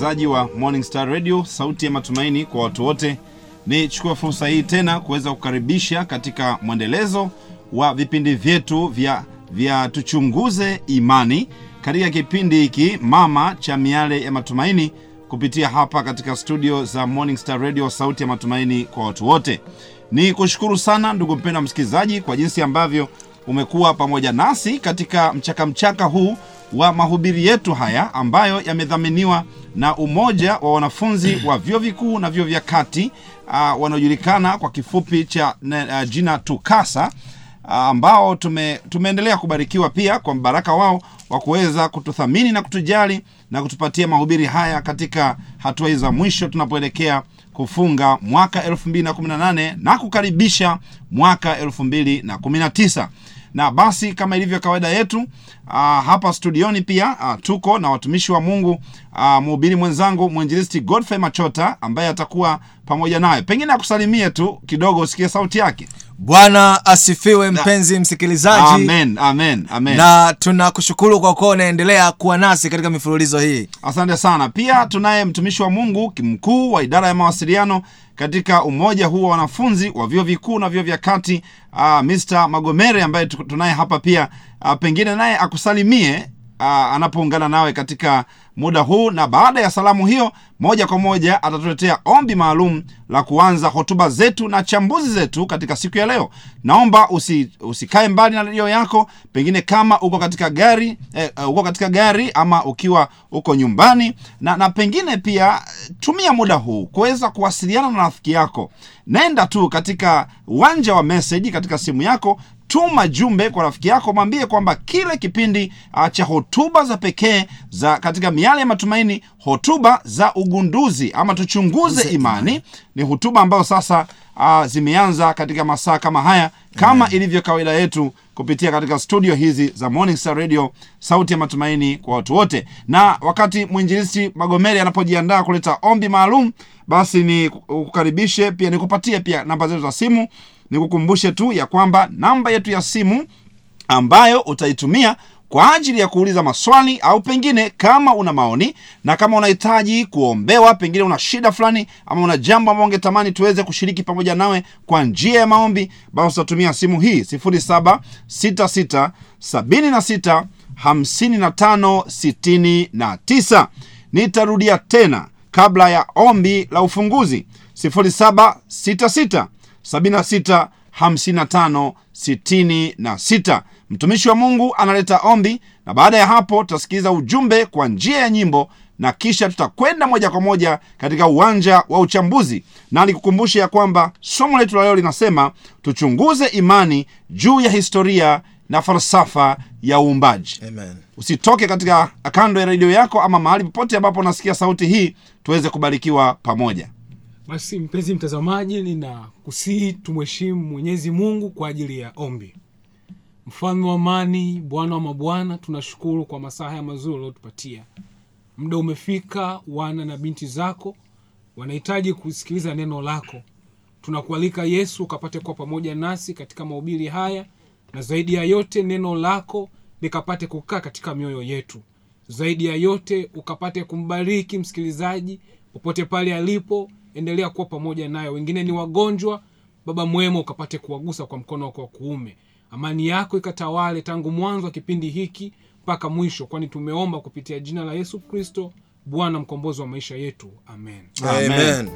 msikilizaji wa Morning Star Radio, sauti ya matumaini kwa watu wote. Nichukue fursa hii tena kuweza kukaribisha katika mwendelezo wa vipindi vyetu vya, vya tuchunguze imani katika kipindi hiki mama cha miale ya matumaini kupitia hapa katika studio za Morning Star Radio, sauti ya matumaini kwa watu wote. Ni kushukuru sana ndugu mpendwa msikilizaji kwa jinsi ambavyo umekuwa pamoja nasi katika mchakamchaka mchaka huu wa mahubiri yetu haya ambayo yamedhaminiwa na umoja wa wanafunzi wa vyuo vikuu na vyuo vya kati uh, wanaojulikana kwa kifupi cha uh, jina tukasa uh, ambao tume, tumeendelea kubarikiwa pia kwa mbaraka wao wa kuweza kututhamini na kutujali na kutupatia mahubiri haya katika hatua hii za mwisho tunapoelekea kufunga mwaka 2018 na kukaribisha mwaka 2019 na basi kama ilivyo kawaida yetu uh, hapa studioni pia uh, tuko na watumishi wa mungu uh, mhubiri mwenzangu mwinjilisti godfrey machota ambaye atakuwa pamoja naye pengine akusalimie tu kidogo usikie sauti yake. Bwana asifiwe mpenzi msikilizaji. Amen amen amen. Na tunakushukuru kwa kuwa unaendelea kuwa nasi katika mifululizo hii. Asante sana. Pia tunaye mtumishi wa mungu mkuu wa idara ya mawasiliano katika umoja huu wa wanafunzi wa vyuo vikuu na vyuo vya kati uh, mr magomere ambaye tunaye hapa pia uh, pengine naye akusalimie anapoungana nawe katika muda huu na baada ya salamu hiyo moja kwa moja atatuletea ombi maalum la kuanza hotuba zetu na chambuzi zetu katika siku ya leo. Naomba usi, usikae mbali na redio yako pengine kama uko katika gari eh, uko katika gari ama ukiwa uko nyumbani na, na pengine pia tumia muda huu kuweza kuwasiliana na rafiki yako. Nenda tu katika uwanja wa meseji katika simu yako tuma jumbe kwa rafiki yako mwambie kwamba kile kipindi uh, cha hotuba za pekee za katika miale ya matumaini hotuba za ugunduzi ama tuchunguze imani ni hotuba ambayo sasa uh, zimeanza katika masaa kama haya kama Amen. ilivyo kawaida yetu kupitia katika studio hizi za Morning Star Radio, sauti ya matumaini kwa watu wote. Na wakati mwinjilisti Magomeri anapojiandaa kuleta ombi maalum, basi ni kukaribishe pia nikupatie pia namba zetu za simu nikukumbushe tu ya kwamba namba yetu ya simu ambayo utaitumia kwa ajili ya kuuliza maswali au pengine kama una maoni na kama unahitaji kuombewa pengine una shida fulani ama una jambo ambao ungetamani tuweze kushiriki pamoja nawe kwa njia ya maombi basi utatumia simu hii 766 76 55 69 nitarudia tena kabla ya ombi la ufunguzi 766 76 55 66 mtumishi wa mungu analeta ombi na baada ya hapo tutasikiliza ujumbe kwa njia ya nyimbo na kisha tutakwenda moja kwa moja katika uwanja wa uchambuzi. Na nikukumbushe ya kwamba somo letu la leo linasema tuchunguze imani juu ya historia na falsafa ya uumbaji. Amen. usitoke katika kando ya redio yako ama mahali popote ambapo unasikia sauti hii tuweze kubarikiwa pamoja basi mpenzi mtazamaji nina kusihi tumheshimu mwenyezi mungu kwa ajili ya ombi. Mfalme wa amani bwana wa mabwana tunashukuru kwa masaa haya mazuri uliotupatia muda umefika wana na binti zako wanahitaji kusikiliza neno lako. Tunakualika yesu ukapate kuwa pamoja nasi katika mahubiri haya na zaidi ya yote neno lako likapate kukaa katika mioyo yetu. Zaidi ya yote ukapate kumbariki msikilizaji popote pale alipo endelea kuwa pamoja nayo. wengine ni wagonjwa baba mwema ukapate kuwagusa kwa mkono wako wa kuume amani yako ikatawale tangu mwanzo wa kipindi hiki mpaka mwisho kwani tumeomba kupitia jina la yesu kristo bwana mkombozi wa maisha yetu amen Amen. Amen.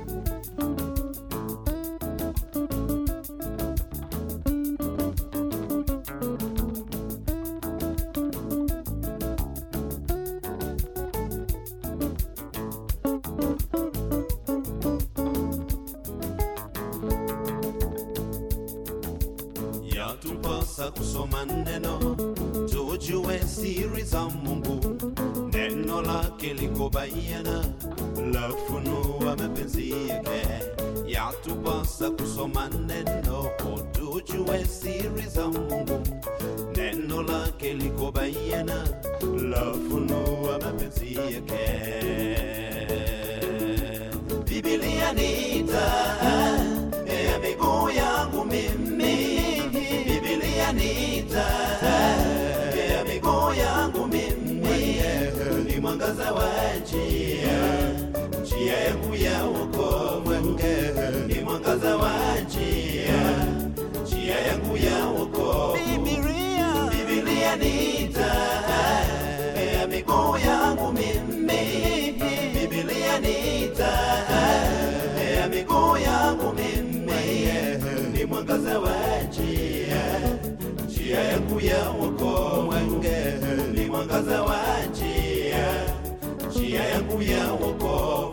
Njia ya wokovu. Ni mwangaza wa njia, njia yangu ya wokovu. Biblia, Biblia ni taa ya miguu yangu mimi. Biblia ni taa ya miguu yangu mimi. Ni mwangaza wa njia, njia yangu ya wokovu. Ni mwangaza wa njia, njia yangu ya wokovu.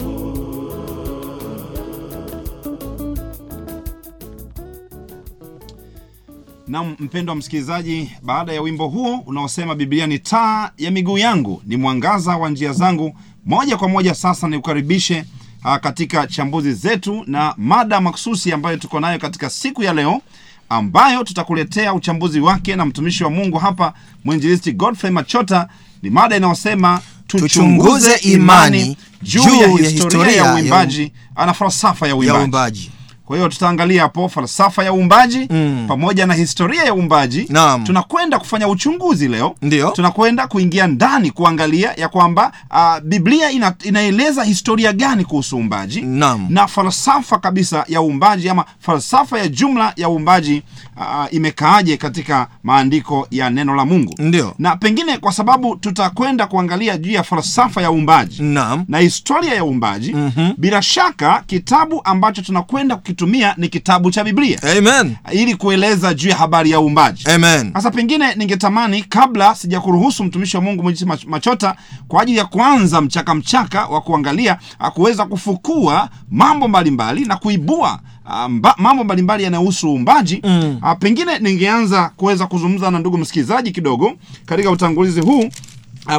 Naam, mpendwa msikilizaji, baada ya wimbo huo unaosema Biblia ni taa ya miguu yangu, ni mwangaza wa njia zangu, moja kwa moja sasa nikukaribishe ah, katika chambuzi zetu na mada maksusi ambayo tuko nayo katika siku ya leo, ambayo tutakuletea uchambuzi wake na mtumishi wa Mungu hapa, mwinjilisti Godfrey Machota. Ni mada inayosema Tuchunguze imani juu ya historia ya uimbaji na falsafa ya ya uimbaji. Kwa hiyo tutaangalia hapo falsafa ya uumbaji Mm. pamoja na historia ya uumbaji. Tunakwenda kufanya uchunguzi leo, Ndio. tunakwenda kuingia ndani kuangalia ya kwamba uh, Biblia ina, inaeleza historia gani kuhusu uumbaji na falsafa kabisa ya uumbaji ama falsafa ya jumla ya uumbaji uh, imekaaje katika maandiko ya neno la Mungu. Ndio. Na pengine kwa sababu tutakwenda kuangalia juu ya falsafa ya uumbaji na historia ya uumbaji Mhm. bila shaka kitabu ambacho tunakwenda kukitumia ni kitabu cha Biblia Amen. ili kueleza juu ya habari ya uumbaji. Amen. Sasa pengine ningetamani kabla sijakuruhusu mtumishi wa Mungu Mwinjilisti Machota kwa ajili ya kuanza mchaka mchaka wa kuangalia ah, kuweza kufukua mambo mbalimbali na kuibua ah, mba, mambo mbalimbali yanayohusu uumbaji Mm. ah, pengine ningeanza kuweza kuzungumza na ndugu msikilizaji kidogo katika utangulizi huu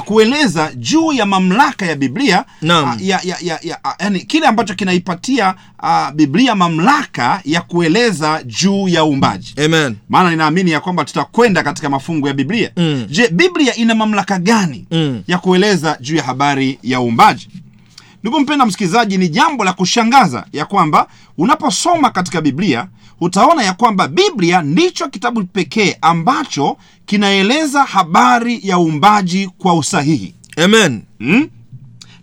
kueleza juu ya mamlaka ya Biblia Naam. ah, ya, ya, ya, ya, ah, yani kile ambacho kinaipatia uh, Biblia mamlaka ya kueleza juu ya uumbaji Amen. maana ninaamini ya kwamba tutakwenda katika mafungu ya biblia Mm. je biblia ina mamlaka gani Mm. ya kueleza juu ya habari ya uumbaji ndugu mpenda msikilizaji ni jambo la kushangaza ya kwamba unaposoma katika biblia utaona ya kwamba biblia ndicho kitabu pekee ambacho kinaeleza habari ya uumbaji kwa usahihi Amen. mm?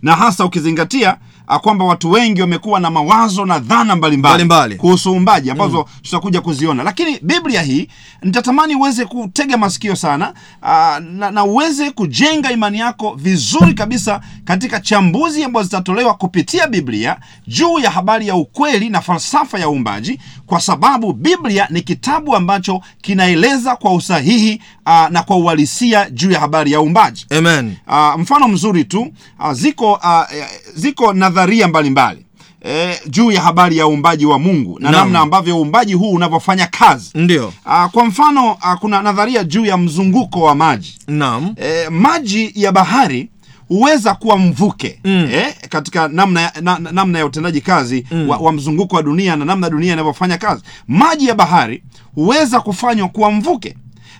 na hasa ukizingatia kwamba watu wengi wamekuwa na mawazo na dhana mbalimbali kuhusu uumbaji ambazo tutakuja kuziona. Lakini biblia hii nitatamani uweze kutega masikio sana aa, na, na uweze kujenga imani yako vizuri kabisa katika chambuzi ambazo zitatolewa kupitia biblia juu ya habari ya ukweli na falsafa ya uumbaji kwa sababu biblia ni kitabu ambacho kinaeleza kwa usahihi aa, na kwa uhalisia juu ya habari ya uumbaji. Amen. Uh, mfano mzuri tu aa, ziko aa, ziko nadharia mbalimbali E, juu ya habari ya uumbaji wa Mungu na namna ambavyo uumbaji huu unavyofanya kazi. Ndio. Kwa mfano a, kuna nadharia juu ya mzunguko wa maji. Naam. E, maji ya bahari huweza kuwa mvuke Mm. eh, katika namna na- namna ya utendaji kazi Mm. wa, wa mzunguko wa dunia na namna dunia inavyofanya kazi. Maji ya bahari huweza kufanywa kuwa mvuke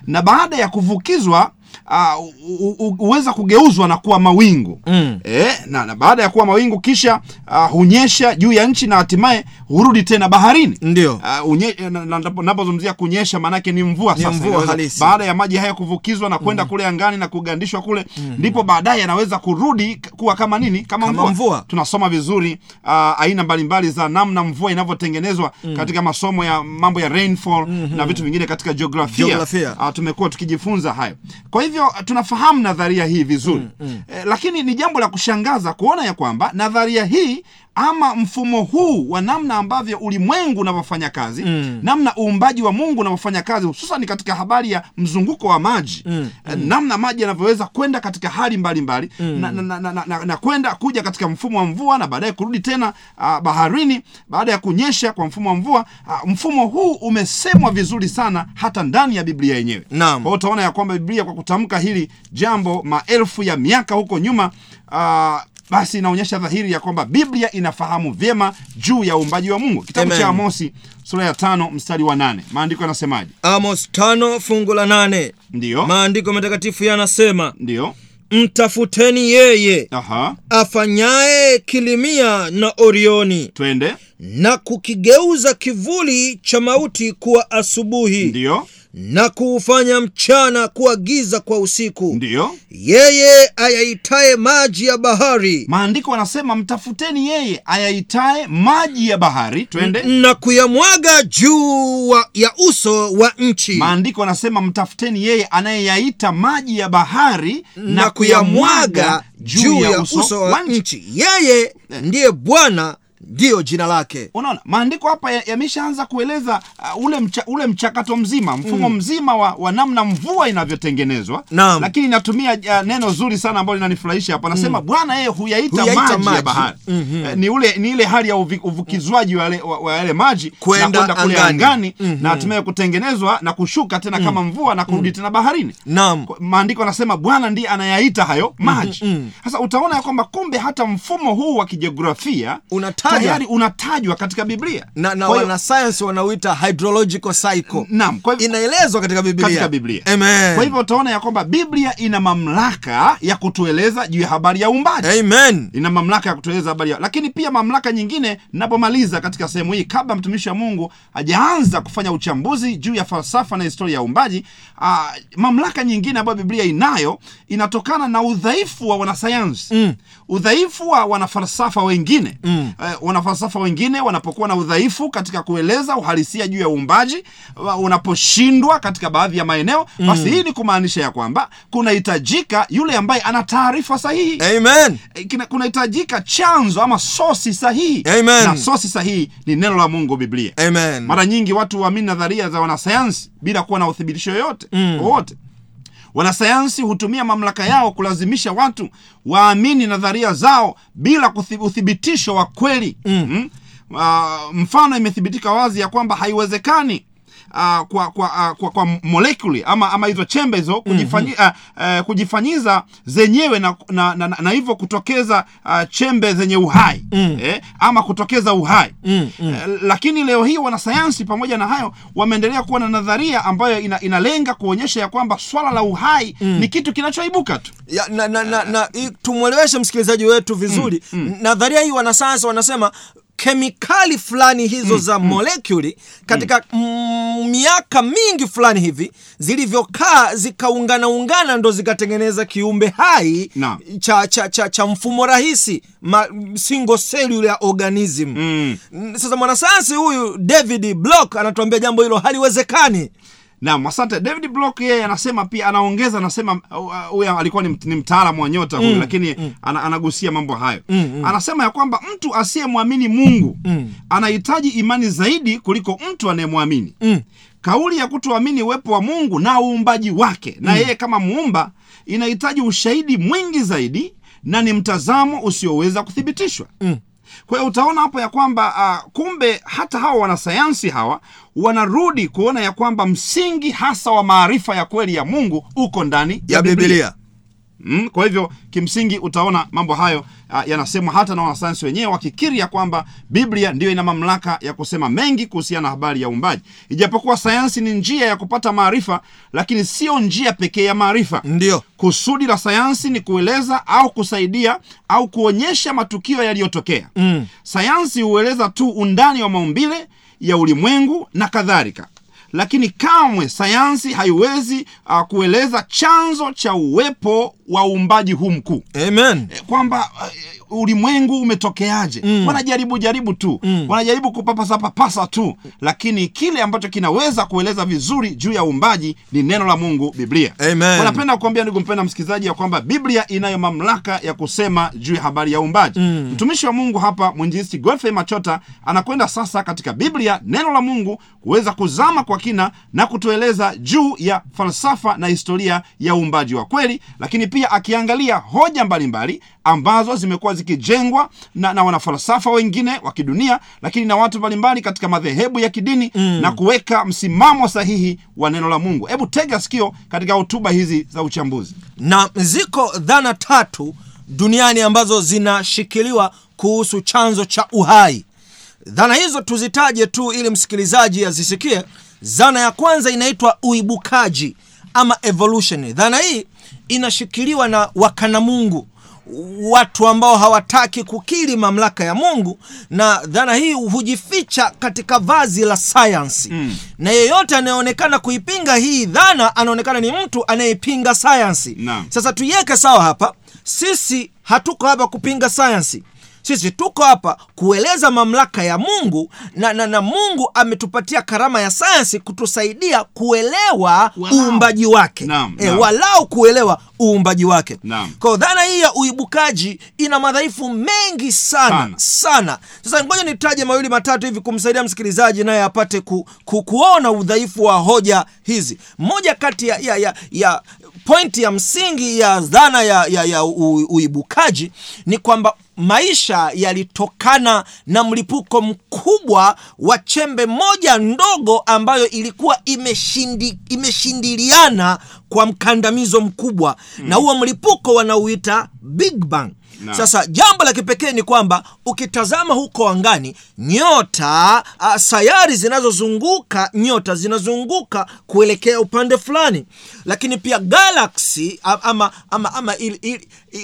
na baada ya kuvukizwa uh, huweza kugeuzwa na kuwa mawingu Mm. E, na, na baada ya kuwa mawingu kisha uh, hunyesha juu ya nchi na hatimaye hurudi tena baharini Ndio. Uh, na- napo- napozungumzia kunyesha maanake ni mvua sasa mvua halisi. baada ya maji haya kuvukizwa na kwenda kule angani na kugandishwa kule ndipo baadaye yanaweza kurudi kuwa kama nini kama, Kama mvua. mvua. tunasoma vizuri uh, aina mbalimbali za namna mvua inavyotengenezwa katika masomo ya mambo ya rainfall na vitu vingine katika jiografia, Jiografia. uh, tumekuwa tukijifunza hayo kwa hivyo uh, tunafahamu nadharia hii vizuri. Eh, lakini ni jambo la kushangaza kuona ya kwamba nadharia hii ama mfumo huu wa namna ambavyo ulimwengu unavyofanya kazi Mm. namna uumbaji wa mungu unavyofanya kazi hususan katika habari ya mzunguko wa maji. Mm, eh, namna maji yanavyoweza kwenda katika hali mbalimbali na, na, na, na, na, na, na kwenda kuja katika mfumo wa mvua na baadaye kurudi tena uh, baharini. Baada ya kunyesha kwa mfumo wa mvua uh, mfumo huu umesemwa vizuri sana hata ndani ya biblia yenyewe. Kwa hiyo utaona ya kwamba biblia kwa kutamka hili jambo maelfu ya miaka huko nyuma uh, basi inaonyesha dhahiri ya kwamba biblia inafahamu vyema juu ya uumbaji wa mungu. Kitabu cha amosi sura ya tano mstari wa nane. Maandiko yanasemaje? Amos tano fungu la nane. ndiyo Maandiko matakatifu yanasema, ndiyo mtafuteni yeye aha. afanyaye kilimia na Orioni twende. na kukigeuza kivuli cha mauti kuwa asubuhi. Ndiyo na kuufanya mchana kuwa giza kwa usiku. Ndiyo. Yeye ayaitaye maji ya bahari. Maandiko anasema mtafuteni yeye ayaitaye maji ya bahari. Twende. Na kuyamwaga juu ya uso wa nchi. Maandiko anasema mtafuteni yeye anayeyaita maji ya bahari na kuyamwaga juu ya uso wa nchi. yeye ndiye bwana ndiyo jina lake unaona maandiko hapa ya- yameshaanza kueleza uh, ule, mcha, ule mchakato mzima mfumo mm. mzima wa, wa namna mvua inavyotengenezwa lakini inatumia uh, neno zuri sana ambalo linanifurahisha hapa anasema bwana yeye huyaita, Huyaita maji, ya bahari mm-hmm. ni ule, ni ile hali ya uvi, uvukizwaji wa yale- wa, wa maji Kwenda kule angani. angani mm-hmm. na hatimaye kutengenezwa na kushuka tena mm. kama mvua na kurudi tena baharini Naam. Maandiko anasema bwana ndiye anayaita hayo maji sasa utaona ya kwamba kumbe hata mfumo huu wa kijiografia Unatajwa. Tayari unatajwa katika biblia na, na wanasayansi wanauita hydrological cycle Naam, kwa hivyo- inaelezwa katika biblia katika biblia Amen. kwa hivyo utaona ya kwamba biblia ina mamlaka ya kutueleza juu ya habari ya uumbaji Amen. ina mamlaka ya kutueleza habari ya lakini pia mamlaka nyingine napomaliza katika sehemu hii kabla mtumishi wa mungu hajaanza kufanya uchambuzi juu ya falsafa na historia ya uumbaji uh, mamlaka nyingine ambayo biblia inayo inatokana na udhaifu wa wanasayansi mm. Udhaifu wa wanafalsafa wengine mm. Eh, wanafalsafa wengine wanapokuwa na udhaifu katika kueleza uhalisia juu ya uumbaji unaposhindwa katika baadhi ya maeneo basi hii ni kumaanisha ya kwamba kunahitajika yule ambaye ana taarifa sahihi Amen. Eh, kunahitajika chanzo ama sosi sahihi Amen. na sosi sahihi ni neno la mungu biblia Amen. mara nyingi watu waamini nadharia za wanasayansi bila kuwa na uthibitisho yoyote wowote wanasayansi hutumia mamlaka yao kulazimisha watu waamini nadharia zao bila uthibitisho wa kweli mm. Uh, mfano imethibitika wazi ya kwamba haiwezekani Uh, kwa kwa, uh, kwa kwa molekuli ama ama hizo chembe hizo kujifanyi, uh, uh, kujifanyiza zenyewe na, na, na, na hivyo kutokeza uh, chembe zenye uhai mm. eh, ama kutokeza uhai mm, mm. Eh, lakini leo hii wanasayansi pamoja na hayo wameendelea kuwa na nadharia ambayo ina, inalenga kuonyesha ya kwamba swala la uhai mm. ni kitu kinachoibuka tu ya, na, na, na, na, tumweleweshe msikilizaji wetu vizuri nadharia hii wanasayansi wanasema kemikali fulani hizo za molekuli katika mm, miaka mingi fulani hivi zilivyokaa zikaunganaungana ndo zikatengeneza kiumbe hai Naam. cha, cha, cha, cha mfumo rahisi ma, single cellular organism Mm. Sasa mwanasayansi huyu david block anatuambia jambo hilo haliwezekani naam asante. David block yeye anasema pia anaongeza anasema huyo alikuwa ni, ni mtaalamu wa nyota huyu lakini ana, anagusia mambo hayo. Anasema ya kwamba mtu asiyemwamini mungu anahitaji imani zaidi kuliko mtu anayemwamini. Kauli ya kutoamini uwepo wa mungu na uumbaji wake na yeye kama muumba inahitaji ushahidi mwingi zaidi na ni mtazamo usioweza kuthibitishwa kwa hiyo utaona hapo ya kwamba uh, kumbe hata hawa wanasayansi hawa wanarudi kuona ya kwamba msingi hasa wa maarifa ya kweli ya mungu uko ndani ya biblia Mm, kwa hivyo kimsingi utaona mambo hayo uh, yanasemwa hata na wanasayansi wenyewe wakikiri ya kwamba biblia ndiyo ina mamlaka ya kusema mengi kuhusiana na habari ya uumbaji. Ijapokuwa sayansi ni njia ya kupata maarifa lakini sio njia pekee ya maarifa. Ndio. Kusudi la sayansi ni kueleza au kusaidia au kuonyesha matukio yaliyotokea. Mm. sayansi hueleza tu undani wa maumbile ya ulimwengu na kadhalika. Lakini kamwe sayansi haiwezi uh, kueleza chanzo cha uwepo wa uumbaji huu mkuu amen Eh, kwamba uh, ulimwengu umetokeaje mm. wanajaribu jaribu tu mm. wanajaribu kupapasapapasa tu lakini kile ambacho kinaweza kueleza vizuri juu ya uumbaji ni neno la mungu biblia Amen. wanapenda kuambia ndugu mpenda msikilizaji ya kwamba biblia inayo mamlaka ya kusema juu ya habari ya uumbaji mm. mtumishi wa mungu hapa mwinjilisti godfrey machota anakwenda sasa katika biblia neno la mungu kuweza kuzama kwa kina na kutueleza juu ya falsafa na historia ya uumbaji wa kweli lakini pia akiangalia hoja mbalimbali mbali, ambazo zimekuwa zikijengwa na, na wanafalsafa wengine wa kidunia lakini na watu mbalimbali katika madhehebu ya kidini mm. na kuweka msimamo sahihi wa neno la mungu. Hebu tega sikio katika hotuba hizi za uchambuzi. Na ziko dhana tatu duniani ambazo zinashikiliwa kuhusu chanzo cha uhai. Dhana hizo tuzitaje tu ili msikilizaji azisikie. Dhana ya kwanza inaitwa uibukaji ama evolution. Dhana hii inashikiliwa na wakana mungu watu ambao hawataki kukiri mamlaka ya mungu na dhana hii hujificha katika vazi la sayansi. Mm. na yeyote anayeonekana kuipinga hii dhana anaonekana ni mtu anayepinga sayansi. Sasa tuiweke sawa hapa. Sisi hatuko hapa kupinga sayansi sisi tuko hapa kueleza mamlaka ya mungu na, na, na mungu ametupatia karama ya sayansi kutusaidia kuelewa uumbaji wake Naam, e, naam. walau kuelewa uumbaji wake kwao. dhana hii ya uibukaji ina madhaifu mengi sana Sana. sana sasa ngoja nitaje mawili matatu hivi kumsaidia msikilizaji naye apate ku, ku, kuona udhaifu wa hoja hizi moja kati ya, ya, ya, ya pointi ya msingi ya dhana ya, ya, ya u, uibukaji ni kwamba maisha yalitokana na mlipuko mkubwa wa chembe moja ndogo ambayo ilikuwa imeshindi, imeshindiliana kwa mkandamizo mkubwa mm. na huo mlipuko wanauita big bang Naam. sasa jambo la kipekee ni kwamba ukitazama huko angani nyota a, sayari zinazozunguka nyota zinazunguka kuelekea upande fulani lakini pia galaksi ama, ama, ama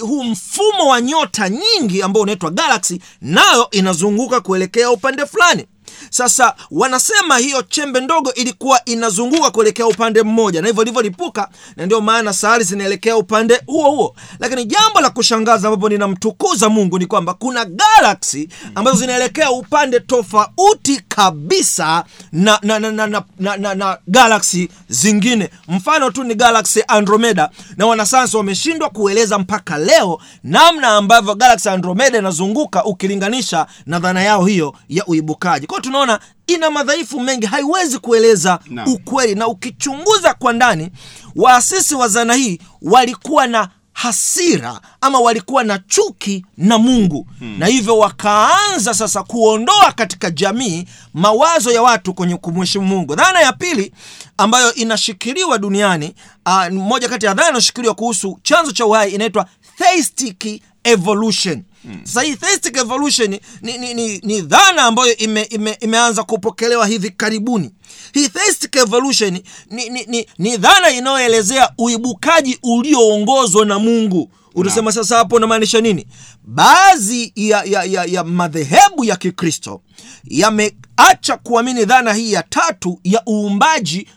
huu mfumo wa nyota nyingi ambao unaitwa galaksi nayo inazunguka kuelekea upande fulani sasa wanasema hiyo chembe ndogo ilikuwa inazunguka kuelekea upande mmoja na hivyo ilivyolipuka na ndio maana sayari zinaelekea upande huo huo. Lakini jambo la kushangaza ambapo ninamtukuza mungu ni kwamba kuna galaksi ambazo zinaelekea upande tofauti kabisa na, na, na, na, na, na, na, na galaksi zingine. Mfano tu ni galaksi andromeda na wanasayansi wameshindwa kueleza mpaka leo namna ambavyo galaksi andromeda inazunguka ukilinganisha na dhana yao hiyo ya uibukaji. Kwao tunaona ina madhaifu mengi haiwezi kueleza na ukweli. Na ukichunguza kwa ndani waasisi wa zana hii walikuwa na hasira ama walikuwa na chuki na mungu. Hmm. na hivyo wakaanza sasa kuondoa katika jamii mawazo ya watu kwenye kumheshimu mungu. Dhana ya pili ambayo inashikiliwa duniani uh, moja kati ya dhana inayoshikiliwa kuhusu chanzo cha uhai inaitwa theistic evolution. Sasa hii theistic evolution ni, ni, ni, ni dhana ambayo ime, ime, imeanza kupokelewa hivi karibuni. Hii evolution ni, ni, ni, ni dhana inayoelezea uibukaji ulioongozwa na mungu. Utasema sasa hapo unamaanisha nini? Baadhi ya, ya, ya, ya madhehebu ya kikristo yameacha kuamini dhana hii ya tatu ya uumbaji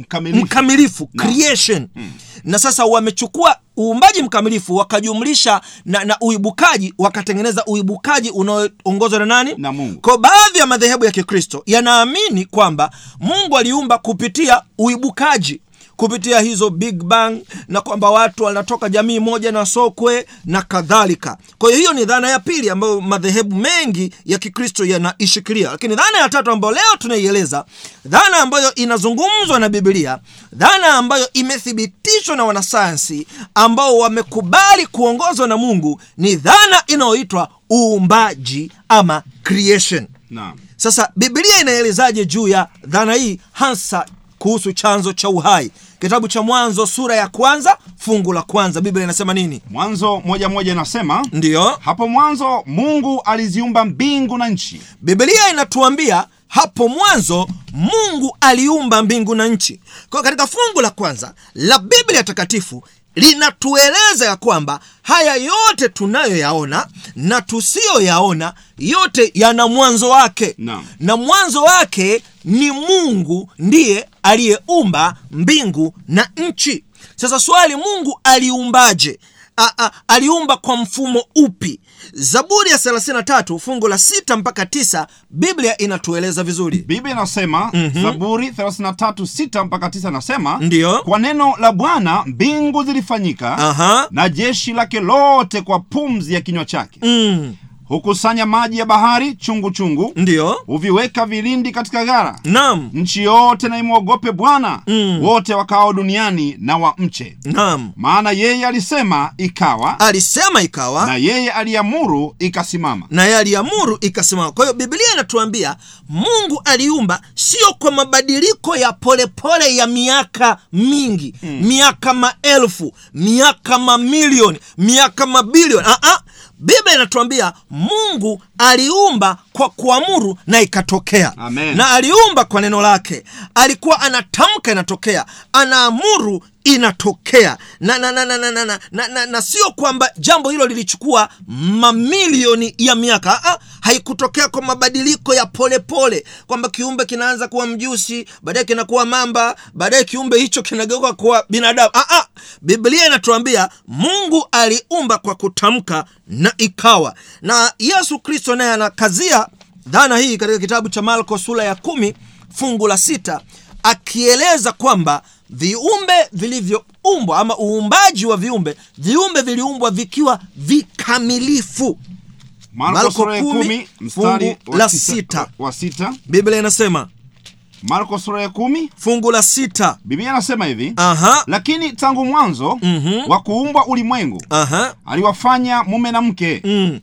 mkamilifu. Mkamilifu creation. Na sasa wamechukua uumbaji mkamilifu wakajumlisha na, na uibukaji wakatengeneza uibukaji unaoongozwa na nani? Na Mungu. kwa baadhi ya madhehebu ya kikristo yanaamini kwamba mungu aliumba kupitia uibukaji kupitia hizo big bang na kwamba watu wanatoka jamii moja na sokwe na kadhalika. Kwa hiyo hiyo ni dhana ya pili ambayo madhehebu mengi ya kikristo yanaishikilia. Lakini dhana ya tatu ambayo leo tunaieleza dhana ambayo inazungumzwa na bibilia dhana ambayo imethibitishwa na wanasayansi ambao wamekubali kuongozwa na mungu ni dhana inayoitwa uumbaji ama creation. Naam. Sasa bibilia inaelezaje juu ya dhana hii hasa kuhusu chanzo cha uhai kitabu cha mwanzo sura ya kwanza fungu la kwanza. Biblia inasema nini? Mwanzo moja moja inasema ndiyo. Hapo mwanzo mungu aliziumba mbingu na nchi. Biblia inatuambia hapo mwanzo mungu aliumba mbingu na nchi. Kwa katika fungu la kwanza la biblia takatifu linatueleza ya kwamba haya yote tunayoyaona na tusiyoyaona yote yana mwanzo wake. Naam. na mwanzo wake ni mungu ndiye aliyeumba mbingu na nchi. Sasa swali mungu aliumbaje? A, a, aliumba kwa mfumo upi zaburi ya 33 fungu la 6 mpaka 9 biblia inatueleza vizuri biblia inasema mm-hmm. zaburi 336 mpaka 9 inasema Ndiyo. kwa neno la bwana mbingu zilifanyika Aha. na jeshi lake lote kwa pumzi ya kinywa chake mm, hukusanya maji ya bahari chungu chungu ndiyo. huviweka vilindi katika gara. Nam nchi yote na imwogope bwana. Mm. wote wakao duniani na wamche nam maana yeye alisema ikawa. Alisema ikawa. Na yeye aliamuru ikasimama. Yeye aliamuru ikasimama. Kwa hiyo biblia inatuambia mungu aliumba sio kwa mabadiliko ya polepole pole ya miaka mingi. Mm. miaka maelfu miaka mamilioni miaka mabilioni. Uh-uh. Biblia inatuambia mungu aliumba kwa kuamuru na ikatokea. Amen. na aliumba kwa neno lake. Alikuwa anatamka inatokea. Anaamuru inatokea. Na, na, na, na, na, na, na, na, na, na sio kwamba jambo hilo lilichukua mamilioni ya miaka. Ha, haikutokea kwa mabadiliko ya polepole kwamba kiumbe kinaanza kuwa mjusi baadaye kinakuwa mamba baadaye kiumbe hicho kinageuka kuwa binadamu. Aa, biblia inatuambia mungu aliumba kwa kutamka na ikawa. Na yesu kristo naye anakazia dhana hii katika kitabu cha marko sura ya kumi fungu la sita akieleza kwamba viumbe vilivyoumbwa ama uumbaji wa viumbe viumbe viliumbwa vikiwa vikamilifu marko kumi, fungu la sita. sita, wa sita biblia inasema marko sura ya kumi fungu la sita biblia anasema hivi aha lakini tangu mwanzo Mhm. wa kuumbwa ulimwengu aha aliwafanya mume na mke mm.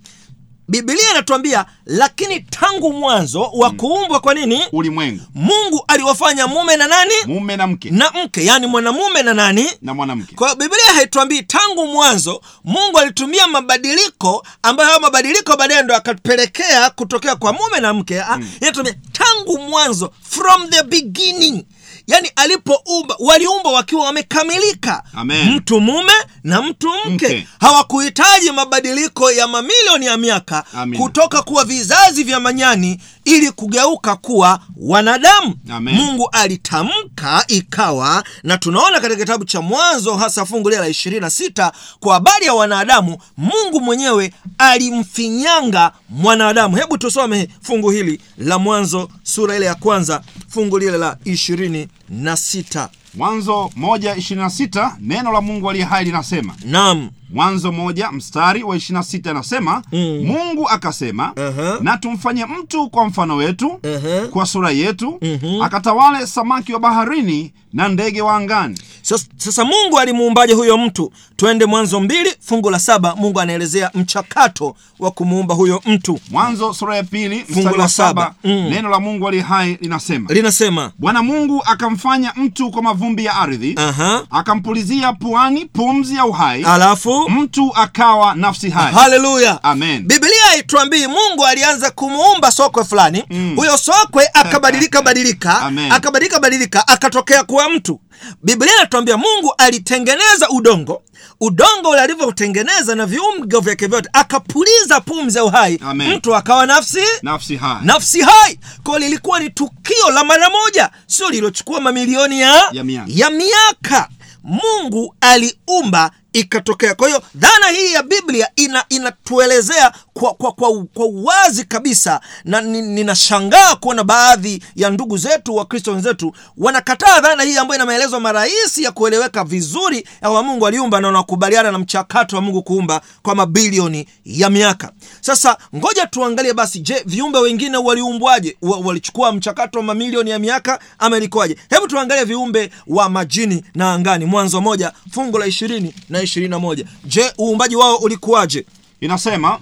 Biblia inatuambia lakini tangu mwanzo wa kuumbwa kwa nini? Ulimwengu. Mungu aliwafanya mume na nani? Mume na mke. Na mke yani mwanamume na nani? Na mwanamke. Kwa hiyo biblia haituambii tangu mwanzo mungu alitumia mabadiliko ambayo hayo mabadiliko baadaye ndo akapelekea kutokea kwa mume na mke. Mm. inatuambia tangu mwanzo from the beginning yaani alipoumba waliumba wakiwa wamekamilika Amen. mtu mume na mtu mke, Mke. hawakuhitaji mabadiliko ya mamilioni ya miaka Amen. kutoka kuwa vizazi vya manyani ili kugeuka kuwa wanadamu. Amen. mungu alitamka ikawa na tunaona katika kitabu cha mwanzo hasa fungu lile la 26 kwa habari ya wanadamu mungu mwenyewe alimfinyanga mwanadamu. Hebu tusome fungu hili la mwanzo sura ile ya kwanza fungu lile la 26 mwanzo moja ishirini na sita neno la mungu aliye hai linasema naam mwanzo moja mstari wa ishirina sita anasema Mm. mungu akasema Aha. na tumfanye mtu kwa mfano wetu Aha. kwa sura yetu Mhm. akatawale samaki wa baharini na ndege wa angani sasa, sasa mungu alimuumbaje huyo mtu twende mwanzo mbili fungu la saba mungu anaelezea mchakato wa kumuumba huyo mtu mwanzo sura ya pili Fungu la saba. Mm. neno la mungu ali hai linasema linasema bwana mungu akamfanya mtu kwa mavumbi ya ardhi aha akampulizia puani pumzi ya uhai alafu mtu akawa nafsi hai. Haleluya amen. Biblia haituambii mungu alianza kumuumba sokwe fulani. Mm. huyo sokwe akabadilika badilika Amen. akabadilika badilika akatokea kuwa mtu. Biblia inatuambia mungu alitengeneza udongo. Udongo ule alivyoutengeneza na viungo vyake vyote akapuliza pumzi ya uhai. Amen. mtu akawa nafsi? Nafsi hai. Nafsi hai. Kwa lilikuwa ni tukio la mara moja sio lilochukua mamilioni ya, Ya miaka. ya miaka. Mungu aliumba ikatokea. Kwa hiyo dhana hii ya biblia ina inatuelezea kwa, kwa, kwa, kwa uwazi kabisa na ni- ninashangaa kuona baadhi ya ndugu zetu wakristo wenzetu wanakataa dhana hii ambayo ina maelezo marahisi ya kueleweka vizuri ya mungu aliumba na wanakubaliana na mchakato wa mungu kuumba kwa mabilioni ya miaka. Sasa ngoja tuangalie basi je viumbe wengine waliumbwaje? Wa- walichukua mchakato wa mamilioni ya miaka ama ilikuwaje? Hebu tuangalie viumbe wa majini na angani. Mwanzo moja fungu la ishirini na ishirini na moja. Je uumbaji wao ulikuwaje? Inasema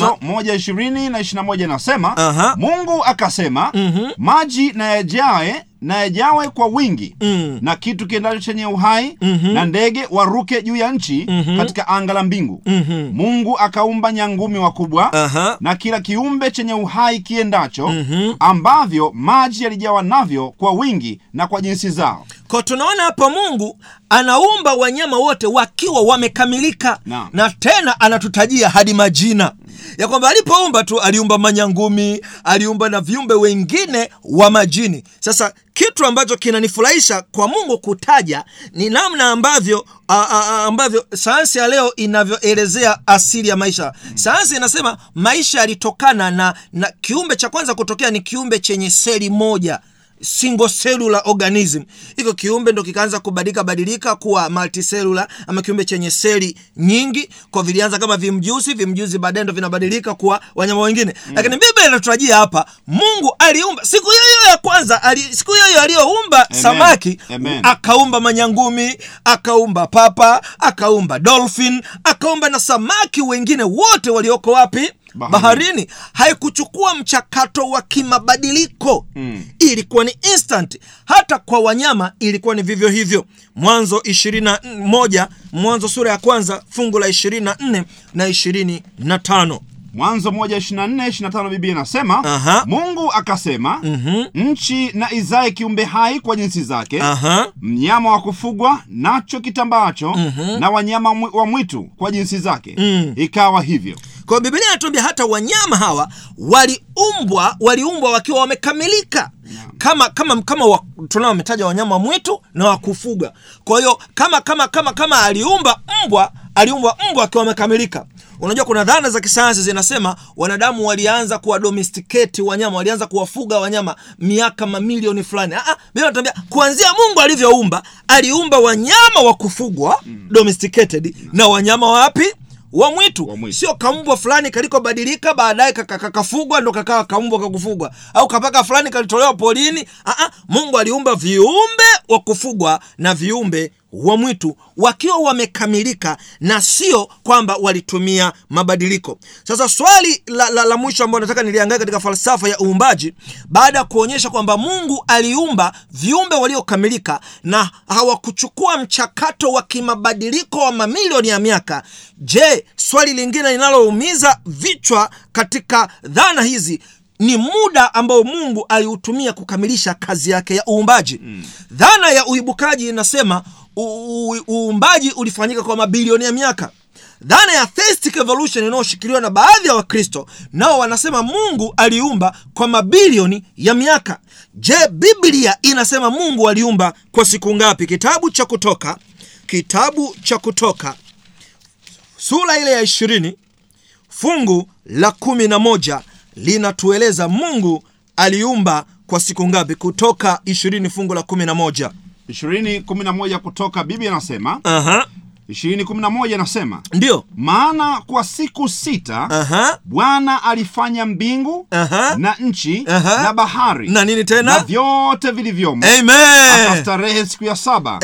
mwanzo moja ishirini na ishirina moja inasema mungu akasema Mhm. maji na yajae na yajawe kwa wingi Mm. na kitu kiendacho chenye uhai Mhm. na ndege waruke juu ya nchi Mhm. katika anga la mbingu Mhm. mungu akaumba nyangumi wakubwa Aha. na kila kiumbe chenye uhai kiendacho Mhm. ambavyo maji yalijawa navyo kwa wingi na kwa jinsi zao kwa tunaona hapa mungu anaumba wanyama wote wakiwa wamekamilika na, na tena anatutajia hadi majina ya kwamba alipoumba tu aliumba manyangumi aliumba na viumbe wengine wa majini. Sasa kitu ambacho kinanifurahisha kwa mungu kutaja ni namna ambavyo a, a, ambavyo sayansi ya leo inavyoelezea asili ya maisha. Sayansi inasema maisha yalitokana na, na kiumbe cha kwanza kutokea ni kiumbe chenye seli moja single cellular organism. Hiko kiumbe ndo kikaanza kubadilika badilika kuwa multicellular ama kiumbe chenye seli nyingi. Kwa vilianza kama vimjusi vimjusi baadaye ndo vinabadilika kuwa wanyama wengine. Mm. lakini biblia inatutajia hapa mungu aliumba. Siku hiyo hiyo ya kwanza ali, siku hiyo hiyo aliyoumba samaki Amen. akaumba manyangumi akaumba papa akaumba dolphin akaumba na samaki wengine wote walioko wapi Baharini. baharini haikuchukua mchakato wa kimabadiliko. Mm. ilikuwa ni instant. Hata kwa wanyama ilikuwa ni vivyo hivyo. Mwanzo 21 mwanzo sura ya kwanza fungu la 24 na 25 mwanzo moja ishirina nne ishirina tano biblia inasema Aha. mungu akasema nchi na izae kiumbe hai kwa jinsi zake aha. mnyama wa kufugwa nacho kitambaacho na wanyama wa mwitu kwa jinsi zake. Mm. ikawa hivyo kwa hiyo biblia inatuambia hata wanyama hawa waliumbwa waliumbwa wakiwa wamekamilika. Kama kama kama tunao wametaja wanyama wa mwitu na wa kufuga. Kwa hiyo kama kama kama kama aliumba mbwa aliumbwa mbwa akiwa wamekamilika unajua kuna dhana za kisayansi zinasema wanadamu walianza kuwa domesticate wanyama walianza kuwafuga wanyama miaka mamilioni fulani. Ah, ah, Biblia inatuambia kuanzia mungu alivyoumba aliumba wanyama wa kufugwa domesticated na wanyama wapi wa mwitu, sio kaumbwa fulani kalikobadilika baadaye kakafugwa ndo kakawa kaumbwa kakufugwa. Au kapaka fulani kalitolewa polini. Aa, mungu aliumba viumbe wa kufugwa na viumbe wa mwitu wakiwa wamekamilika na sio kwamba walitumia mabadiliko sasa swali la, la, la mwisho ambayo nataka niliangalia katika falsafa ya uumbaji baada ya kuonyesha kwamba mungu aliumba viumbe waliokamilika na hawakuchukua mchakato wa kimabadiliko wa mamilioni ya miaka je swali lingine linaloumiza vichwa katika dhana hizi ni muda ambao mungu aliutumia kukamilisha kazi yake ya uumbaji mm. dhana ya uibukaji inasema uumbaji ulifanyika kwa mabilioni ya miaka. Dhana ya evolution inayoshikiliwa na baadhi ya wakristo nao wanasema mungu aliumba kwa mabilioni ya miaka. Je biblia inasema mungu aliumba kwa siku ngapi? Kitabu cha kutoka kitabu cha kutoka sura ile ya ishirini fungu la kumi na moja linatueleza mungu aliumba kwa siku ngapi? Kutoka ishirini fungu la kumi na moja ishirini kumi na moja kutoka biblia inasema. Aha, ishirini kumi na moja inasema. Ndio. Maana kwa siku sita Aha, bwana alifanya mbingu Aha. na nchi Aha. na bahari na nini na tena vyote vilivyomo. Akastarehe siku ya saba.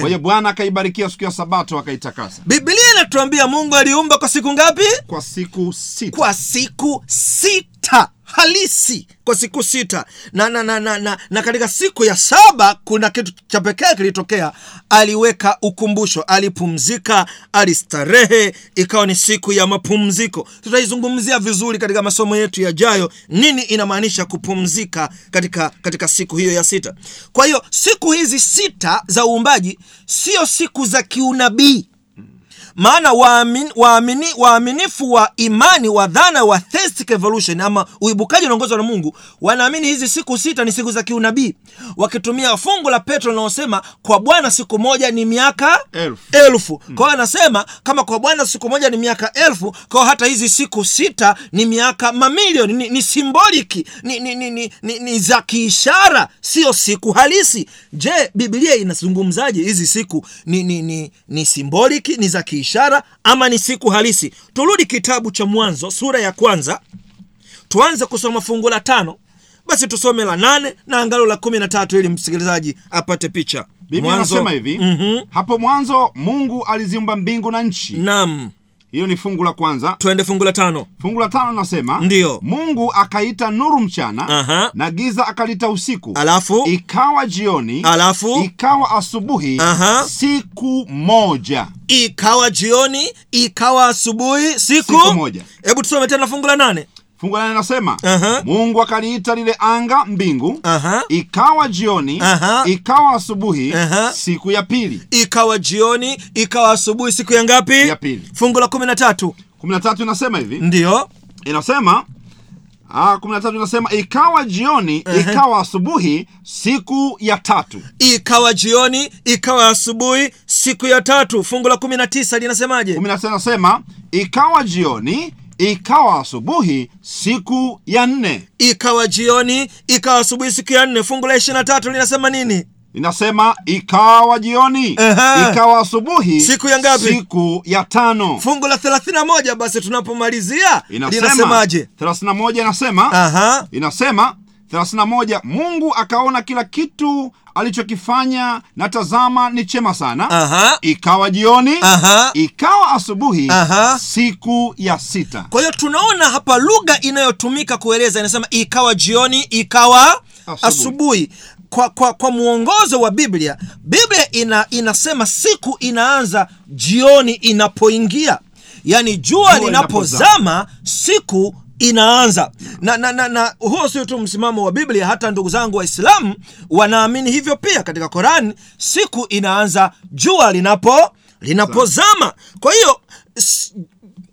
Kwa hiyo bwana akaibarikia siku ya sabato akaitakasa. Biblia inatuambia mungu aliumba kwa siku ngapi? Kwa siku sita. Kwa siku sita halisi kwa siku sita. Na, na, na, na, na, na katika siku ya saba kuna kitu cha pekee kilitokea. Aliweka ukumbusho alipumzika alistarehe ikawa ni siku ya mapumziko. Tutaizungumzia vizuri katika masomo yetu yajayo nini inamaanisha kupumzika katika katika siku hiyo ya sita. Kwa hiyo siku hizi sita za uumbaji sio siku za kiunabii maana waaminifu waamini, waaminifu wa imani wa dhana wa theistic evolution ama uibukaji unaongozwa na mungu wanaamini hizi siku sita ni siku za kiunabii wakitumia fungu la petro linaosema kwa bwana siku moja ni miaka Elfu. elfu. Kwa hiyo anasema kama kwa bwana siku moja ni miaka elfu kwao hata hizi siku sita ni miaka mamilioni ni, ni simboliki ni, ni, ni, ni, ni, ni za kiishara sio siku halisi. Je Biblia inazungumzaje hizi siku? Ni, ni, ni, ni simboliki ni za kiishara ama ni siku halisi. Turudi kitabu cha mwanzo sura ya kwanza. Tuanze kusoma fungu la tano. Basi tusome la nane na angalo la kumi na tatu ili msikilizaji apate picha. Biblia inasema hivi Mhm. hapo mwanzo mungu aliziumba mbingu na nchi. Nam hiyo ni fungu la kwanza. Twende fungu la tano. Fungu la tano nasema Ndiyo. mungu akaita nuru mchana Aha. na giza akalita usiku. Alafu? Ikawa jioni. Alafu? Ikawa asubuhi. Aha. siku moja. Ikawa jioni ikawa asubuhi siku, Siku moja. hebu tusome tena fungu la nane fungu la nasema Aha. mungu akaliita lile anga mbingu Aha. ikawa jioni Aha. ikawa asubuhi Aha. siku ya pili ikawa jioni ikawa asubuhi siku ya ngapi Ya pili. fungu la kumi na tatu kumi na tatu inasema hivi ndiyo inasema ah, kumi na tatu inasema ikawa jioni ikawa asubuhi siku ya tatu ikawa jioni ikawa asubuhi siku ya tatu fungu la kumi na tisa linasemaje kumi na tisa inasema ikawa jioni ikawa asubuhi siku ya nne. Ikawa jioni ikawa asubuhi siku ya nne. Fungu la ishiri na tatu linasema nini? Inasema ikawa jioni Aha. ikawa asubuhi Siku ya ngapi? siku ya tano. Fungu la thelathini na moja basi tunapomalizia inasema linasemaje? 31 inasema inasema 31 mungu akaona kila kitu alichokifanya na tazama ni chema sana Aha. ikawa jioni Aha. ikawa asubuhi Aha. siku ya sita kwa hiyo tunaona hapa lugha inayotumika kueleza inasema ikawa jioni ikawa Asubuhi. asubuhi kwa, kwa, kwa mwongozo wa biblia biblia ina, inasema siku inaanza jioni inapoingia yaani jua Jua linapozama siku inaanza. Na, na, na, na huo sio tu msimamo wa biblia hata ndugu zangu waislamu wanaamini hivyo pia katika korani siku inaanza jua linapo linapozama. Kwa hiyo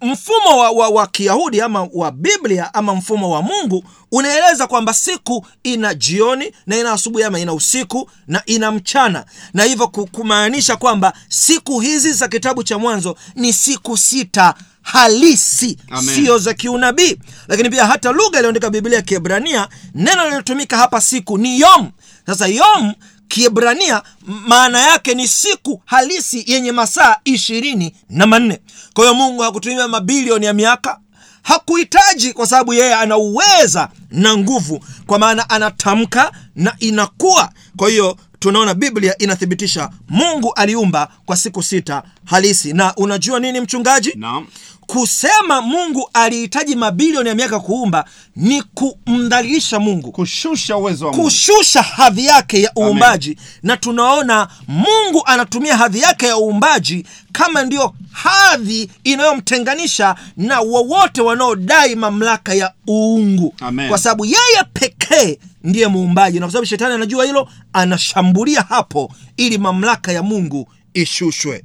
mfumo wa, wa, wa kiyahudi ama wa biblia ama mfumo wa mungu unaeleza kwamba siku ina jioni na ina asubuhi ama ina usiku na ina mchana. Na hivyo kumaanisha kwamba siku hizi za kitabu cha mwanzo ni siku sita halisi Amen. sio za kiunabii. Lakini pia hata lugha iliyoandika biblia ya kiebrania neno lilotumika hapa siku ni yom. Sasa yom kiebrania maana yake ni siku halisi yenye masaa ishirini na manne. Kwa hiyo mungu hakutumia mabilioni ya miaka. Hakuhitaji kwa sababu yeye ana uweza na nguvu kwa maana anatamka na inakuwa. Kwa hiyo tunaona biblia inathibitisha mungu aliumba kwa siku sita halisi. Na unajua nini mchungaji? Naam kusema mungu alihitaji mabilioni ya miaka kuumba ni kumdhalilisha mungu. Kushusha uwezo wa mungu. Kushusha hadhi yake ya uumbaji. Na tunaona mungu anatumia hadhi yake ya uumbaji kama ndiyo hadhi inayomtenganisha na wowote wanaodai mamlaka ya uungu. Amen. kwa sababu yeye pekee ndiye muumbaji. Na kwa sababu shetani anajua hilo anashambulia hapo ili mamlaka ya mungu ishushwe.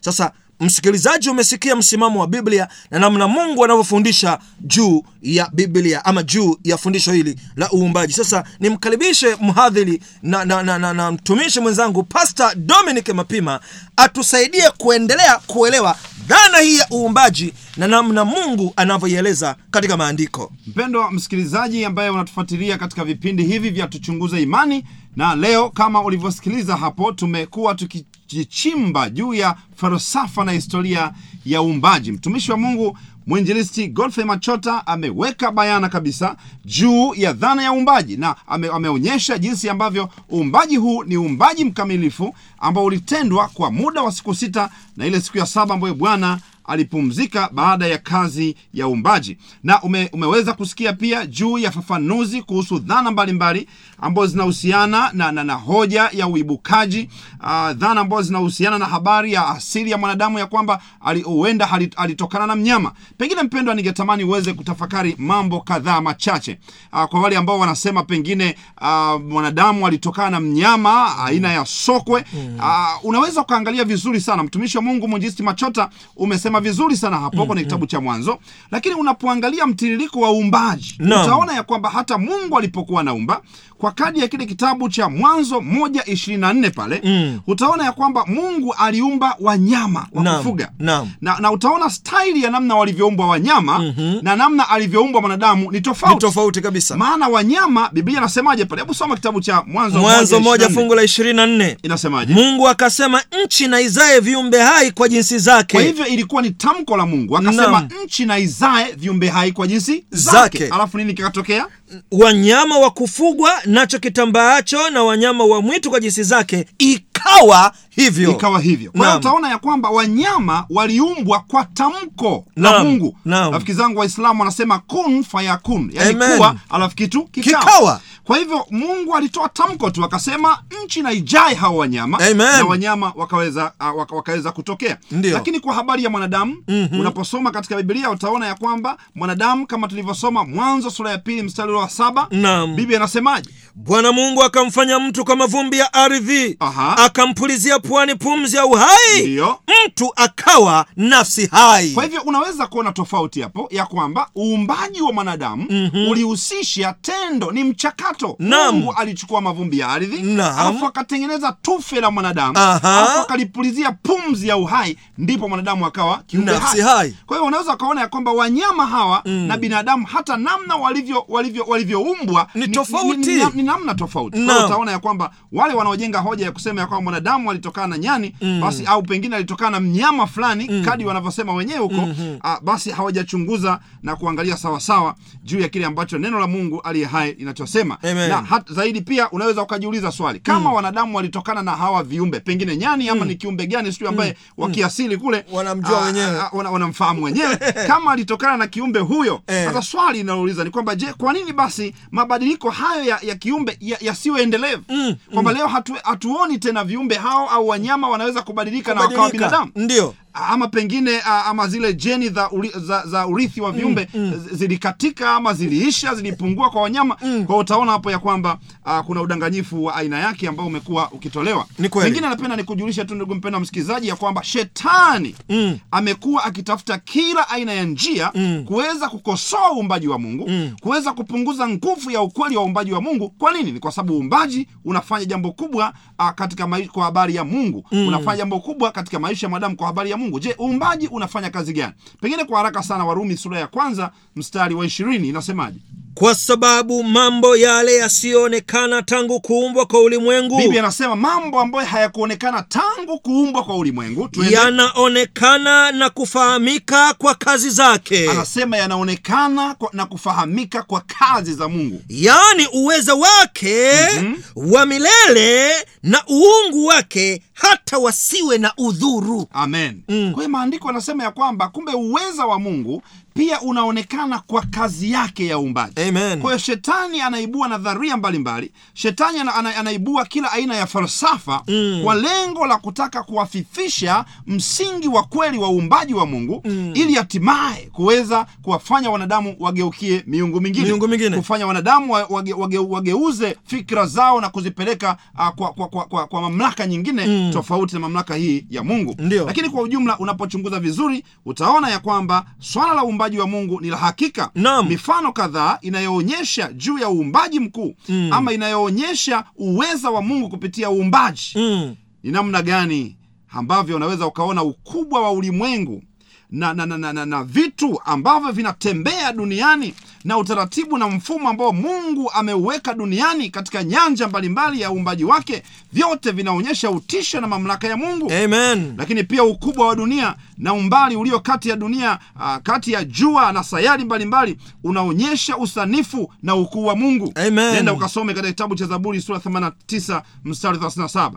Sasa msikilizaji umesikia msimamo wa biblia na namna mungu anavyofundisha juu ya biblia ama juu ya fundisho hili la uumbaji. Sasa nimkaribishe mhadhiri na, na, na, na, na mtumishi mwenzangu pasta dominic mapima atusaidie kuendelea kuelewa dhana hii ya uumbaji na namna mungu anavyoieleza katika maandiko. Mpendwa msikilizaji ambaye unatufuatilia katika vipindi hivi vya tuchunguze imani na leo kama ulivyosikiliza hapo tumekuwa tukijichimba juu ya falsafa na historia ya uumbaji. Mtumishi wa mungu mwinjilisti godfrey machota ameweka bayana kabisa juu ya dhana ya uumbaji na ame, ameonyesha jinsi ambavyo uumbaji huu ni uumbaji mkamilifu ambao ulitendwa kwa muda wa siku sita na ile siku ya saba ambayo bwana alipumzika baada ya kazi ya uumbaji. Na ume, umeweza kusikia pia juu ya fafanuzi kuhusu dhana mbalimbali ambazo zinahusiana na, na, na hoja ya uibukaji. Uh, dhana ambazo zinahusiana na habari ya asili ya mwanadamu ya kwamba huenda ali, alitokana na mnyama. Pengine mpendwa ningetamani uweze kutafakari mambo kadhaa machache. Uh, kwa wale ambao wanasema pengine uh, mwanadamu alitokana na mnyama aina ya sokwe. Uh, unaweza ukaangalia vizuri sana. Mtumishi wa mungu mwinjisti machota umesema vizuri sana hapo kwenye kitabu cha mwanzo lakini unapoangalia mtiririko wa uumbaji no. utaona ya kwamba hata mungu alipokuwa naumba kwa kadi ya kile kitabu cha mwanzo moja ishirini na nne pale Mm. utaona ya kwamba mungu aliumba wanyama wa Naam, kufuga naam. na, na utaona staili ya namna walivyoumbwa wanyama mm-hmm. na namna alivyoumbwa mwanadamu ni tofauti ni tofauti kabisa maana wanyama biblia inasemaje pale hebu soma kitabu cha mwanzo mwanzo moja 1:24. fungu la ishirini na nne inasemaje mungu akasema nchi na izae viumbe hai kwa jinsi zake kwa hivyo ilikuwa ni tamko la mungu akasema Naam. nchi na izae viumbe hai kwa jinsi zake, Zake. alafu nini kikatokea wanyama wa kufugwa nacho kitambaacho na wanyama wa mwitu kwa jinsi zake ikawa hivyo ikawa hivyo kwa hiyo utaona ya kwamba wanyama waliumbwa kwa tamko la mungu rafiki zangu waislamu wanasema kun fayakun yani kuwa alafu kitu kikawa. Kikawa. kwa hivyo mungu alitoa tamko tu akasema nchi na ijae hawa wanyama Amen. na wanyama wakaweza uh, waka, wakaweza kutokea Ndiyo. lakini kwa habari ya mwanadamu mm-hmm. unaposoma katika biblia utaona ya kwamba mwanadamu kama tulivyosoma mwanzo sura ya pili mstari wa saba Naam. biblia anasemaje bwana mungu akamfanya mtu kwa mavumbi ya ardhi Aha. Akampulizia puani pumzi ya uhai Ndiyo. mtu akawa nafsi hai kwa hivyo unaweza kuona tofauti hapo ya kwamba uumbaji wa mwanadamu mm-hmm. ulihusisha tendo ni mchakato mungu alichukua mavumbi ya ardhi alafu akatengeneza tufe la mwanadamu alafu akalipulizia pumzi ya uhai ndipo mwanadamu akawa kiumbe Nafsi hai. kwa hiyo unaweza ukaona ya kwamba wanyama hawa mm. na binadamu hata namna walivyo walivyo walivyoumbwa Ni tofauti. ni, ni, ni namna tofauti Kwa hiyo utaona ya kwamba wale wanaojenga hoja ya kusema ya kwamba mwanadamu alitokana na nyani mm. basi au pengine alitokana na mnyama fulani mm. kadi wanavyosema wenyewe huko mm-hmm. ah, basi hawajachunguza na kuangalia sawasawa juu ya kile ambacho neno la mungu aliye hai linachosema na hat, zaidi pia unaweza ukajiuliza swali kama wanadamu walitokana na hawa viumbe pengine nyani ama ni kiumbe gani sijui ambaye wakiasili kule Wanamjua ah, wenyewe. ah, wanamfahamu wenyewe kama alitokana na kiumbe huyo Eh. sasa swali linalouliza ni kwamba je kwa nini basi mabadiliko hayo ya, ya kiumbe ya- endelevu mm. kwamba leo hatu, hatuoni tena viumbe hao au wanyama wanaweza kubadilika na wakawa binadamu? Ndio ama pengine ama zile jeni za, uri, za, za urithi wa viumbe z- zilikatika ama ziliisha zilipungua kwa wanyama. Kwa utaona hapo ya kwamba uh, kuna udanganyifu wa aina yake ambao umekuwa ukitolewa. Pengine napenda nikujulisha tu ndugu mpenda msikilizaji ya kwamba shetani amekuwa akitafuta kila aina ya njia kuweza kukosoa uumbaji wa mungu kuweza kupunguza nguvu ya ukweli wa uumbaji wa mungu. Kwa nini? Ni kwa sababu uumbaji unafanya jambo kubwa uh, katika maisha kwa habari ya mungu. Unafanya jambo kubwa katika maisha ya mwanadamu kwa habari ya mungu. Je uumbaji unafanya kazi gani? Pengine kwa haraka sana warumi sura ya kwanza mstari wa ishirini inasemaje? Kwa sababu mambo yale yasiyoonekana tangu kuumbwa kwa ulimwengu biblia anasema mambo ambayo hayakuonekana tangu kuumbwa kwa ulimwengu yanaonekana na kufahamika kwa kazi zake. Anasema yanaonekana na kufahamika kwa kazi za mungu. Yaani uwezo wake wa milele na uungu wake hata wasiwe na udhuru amen mm. kwa hiyo maandiko yanasema ya kwamba kumbe uweza wa mungu pia unaonekana kwa kazi yake ya uumbaji Amen. kwa hiyo shetani anaibua nadharia mbalimbali shetani ana, ana, anaibua kila aina ya falsafa mm. kwa lengo la kutaka kuwafifisha msingi wa kweli wa uumbaji wa mungu mm. ili hatimaye kuweza kuwafanya wanadamu wageukie miungu mingine Miungu mingine. kufanya wanadamu wage, wage, wageuze fikra zao na kuzipeleka uh, kwa, kwa, kwa, kwa, kwa mamlaka nyingine mm. Tofauti na mamlaka hii ya mungu Ndiyo. lakini kwa ujumla unapochunguza vizuri utaona ya kwamba swala la uumbaji wa mungu ni la hakika Naam. mifano kadhaa inayoonyesha juu ya uumbaji mkuu mm. ama inayoonyesha uweza wa mungu kupitia uumbaji mm. ni namna gani ambavyo unaweza ukaona ukubwa wa ulimwengu na, na, na, na, na, na vitu ambavyo vinatembea duniani na utaratibu na mfumo ambao mungu ameuweka duniani katika nyanja mbalimbali ya uumbaji wake vyote vinaonyesha utisho na mamlaka ya mungu. Amen. Lakini pia ukubwa wa dunia na umbali ulio kati ya dunia uh, kati ya jua na sayari mbalimbali unaonyesha usanifu na ukuu wa mungu. Amen. nenda ukasome katika kitabu cha zaburi sura 89 mstari 37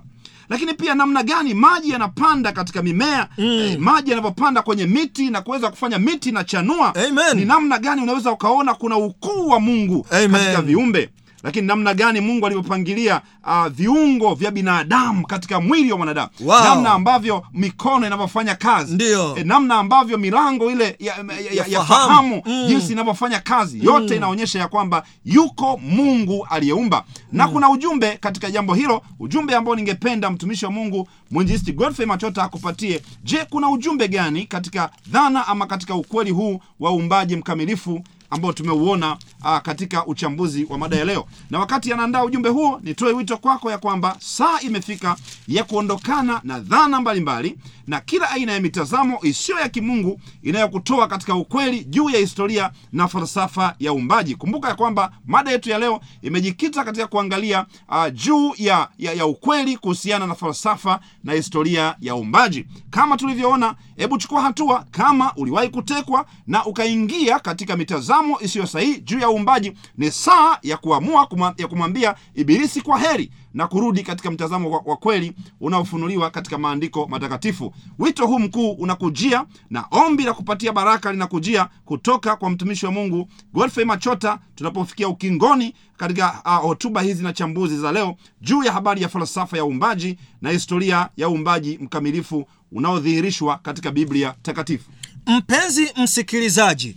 lakini pia namna gani maji yanapanda katika mimea mm. eh, maji yanavyopanda kwenye miti na kuweza kufanya miti na chanua Amen. ni namna gani unaweza ukaona kuna ukuu wa mungu Amen. katika viumbe lakini namna gani mungu alivyopangilia uh, viungo vya binadamu katika mwili wa mwanadamu Wow. namna ambavyo mikono inavyofanya kazi Ndiyo. e, namna ambavyo milango ile ya, ya, ya, ya, Ya fahamu. Mm. jinsi inavyofanya kazi yote inaonyesha ya kwamba yuko mungu aliyeumba na kuna ujumbe katika jambo hilo ujumbe ambao ningependa mtumishi wa mungu mwinjilisti godfrey machota akupatie je kuna ujumbe gani katika dhana ama katika ukweli huu wa uumbaji mkamilifu ambao tumeuona uh, katika uchambuzi wa mada ya leo. Na wakati anaandaa ujumbe huo nitoe wito kwako ya kwamba saa imefika ya kuondokana na dhana mbalimbali na kila aina ya mitazamo isiyo ya kimungu inayokutoa katika ukweli juu ya historia na falsafa ya uumbaji. Kumbuka ya kwamba mada yetu ya leo imejikita katika kuangalia uh, juu ya, ya, ya ukweli kuhusiana na falsafa na historia ya uumbaji. Kama tulivyoona hebu chukua hatua kama uliwahi kutekwa na ukaingia katika mitazamo isiyo sahihi juu ya uumbaji. Ni saa ya kuamua kuma, ya kumwambia ibilisi kwa heri na kurudi katika mtazamo wa, wa kweli unaofunuliwa katika maandiko matakatifu. Wito huu mkuu unakujia na ombi la kupatia baraka linakujia kutoka kwa mtumishi wa mungu godfrey machota tunapofikia ukingoni katika ah, hotuba uh, hizi na chambuzi za leo juu ya habari ya falsafa ya uumbaji na historia ya uumbaji mkamilifu unaodhihirishwa katika biblia takatifu. Mpenzi msikilizaji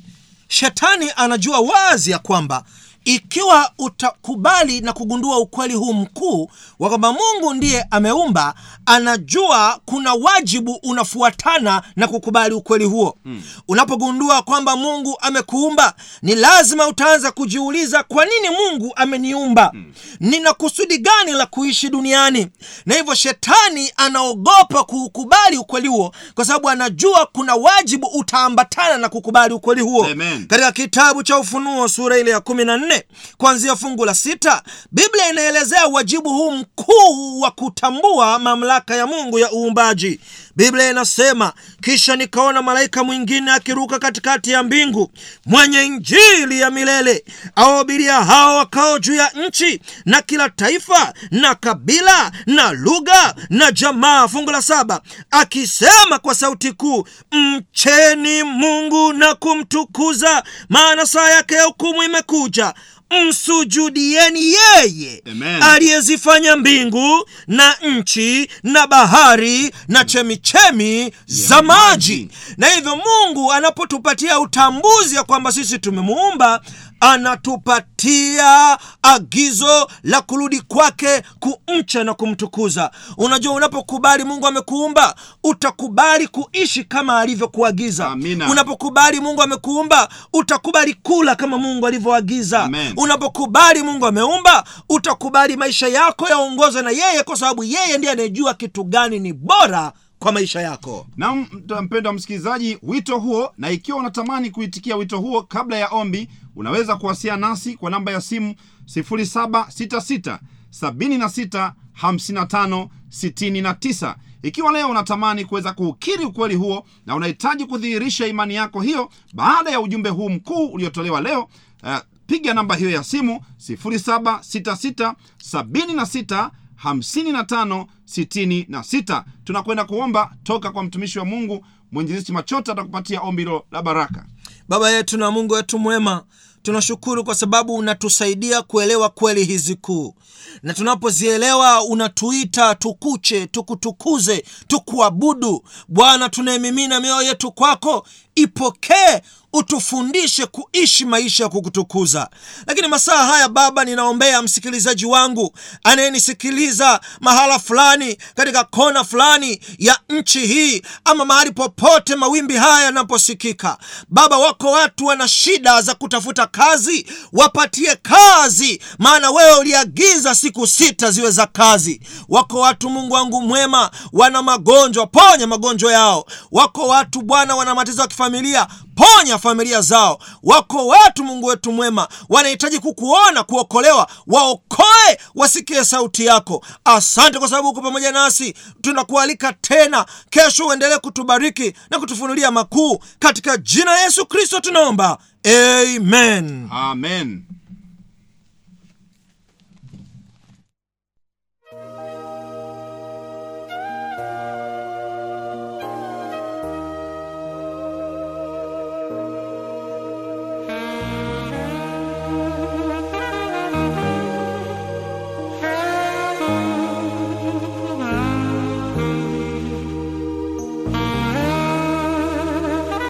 shetani anajua wazi ya kwamba ikiwa utakubali na kugundua ukweli huu mkuu wa kwamba mungu ndiye ameumba anajua kuna wajibu unafuatana na kukubali ukweli huo mm. unapogundua kwamba mungu amekuumba ni lazima utaanza kujiuliza kwa nini mungu ameniumba mm. nina kusudi gani la kuishi duniani na hivyo shetani anaogopa kuukubali ukweli huo kwa sababu anajua kuna wajibu utaambatana na kukubali ukweli huo Amen. katika kitabu cha ufunuo sura ile ya kumi na nne kuanzia fungu la sita biblia inaelezea wajibu huu mkuu wa kutambua mamlaka ya mungu ya uumbaji biblia inasema kisha nikaona malaika mwingine akiruka katikati ya mbingu mwenye injili ya milele awahubiria hao wakao juu ya nchi na kila taifa na kabila na lugha na jamaa fungu la saba akisema kwa sauti kuu mcheni mungu na kumtukuza maana saa yake ya hukumu imekuja msujudieni yeye aliyezifanya mbingu na nchi na bahari na chemichemi za maji. Na hivyo mungu anapotupatia utambuzi ya kwamba sisi tumemuumba anatupatia agizo la kurudi kwake kumcha na kumtukuza. Unajua unapokubali mungu amekuumba utakubali kuishi kama alivyokuagiza. Unapokubali mungu amekuumba utakubali kula kama mungu alivyoagiza. Unapokubali mungu ameumba utakubali maisha yako yaongozwe na yeye kwa sababu yeye ndiye anayejua kitu gani ni bora kwa maisha yako. Na mpendwa msikilizaji wito huo na ikiwa unatamani kuitikia wito huo kabla ya ombi unaweza kuwasiliana nasi kwa namba ya simu 766 76 55 69 ikiwa leo unatamani kuweza kuukiri ukweli huo na unahitaji kudhihirisha imani yako hiyo baada ya ujumbe huu mkuu uliotolewa leo uh, piga namba hiyo ya simu 766 76 55 66 tunakwenda kuomba toka kwa mtumishi wa mungu mwinjilisti machota atakupatia ombi hilo la baraka. Baba yetu na mungu wetu mwema tunashukuru kwa sababu unatusaidia kuelewa kweli hizi kuu na tunapozielewa unatuita tukuche tukutukuze tukuabudu. Bwana tunayemimina mioyo yetu kwako ipokee utufundishe kuishi maisha ya kukutukuza. Lakini masaa haya baba ninaombea msikilizaji wangu anayenisikiliza mahala fulani katika kona fulani ya nchi hii ama mahali popote mawimbi haya yanaposikika. Baba wako watu wana shida za kutafuta kazi wapatie kazi maana wewe uliagiza siku sita ziwe za kazi. Wako watu mungu wangu mwema wana magonjwa ponya magonjwa yao. Wako watu bwana wana matatizo ya kifamilia ponya familia zao. Wako watu mungu wetu mwema wanahitaji kukuona kuokolewa waokoe wasikie sauti yako. Asante kwa sababu uko pamoja nasi. Tunakualika tena. Kesho uendelee kutubariki na kutufunulia makuu. Katika jina la yesu kristo tunaomba. Amen. Amen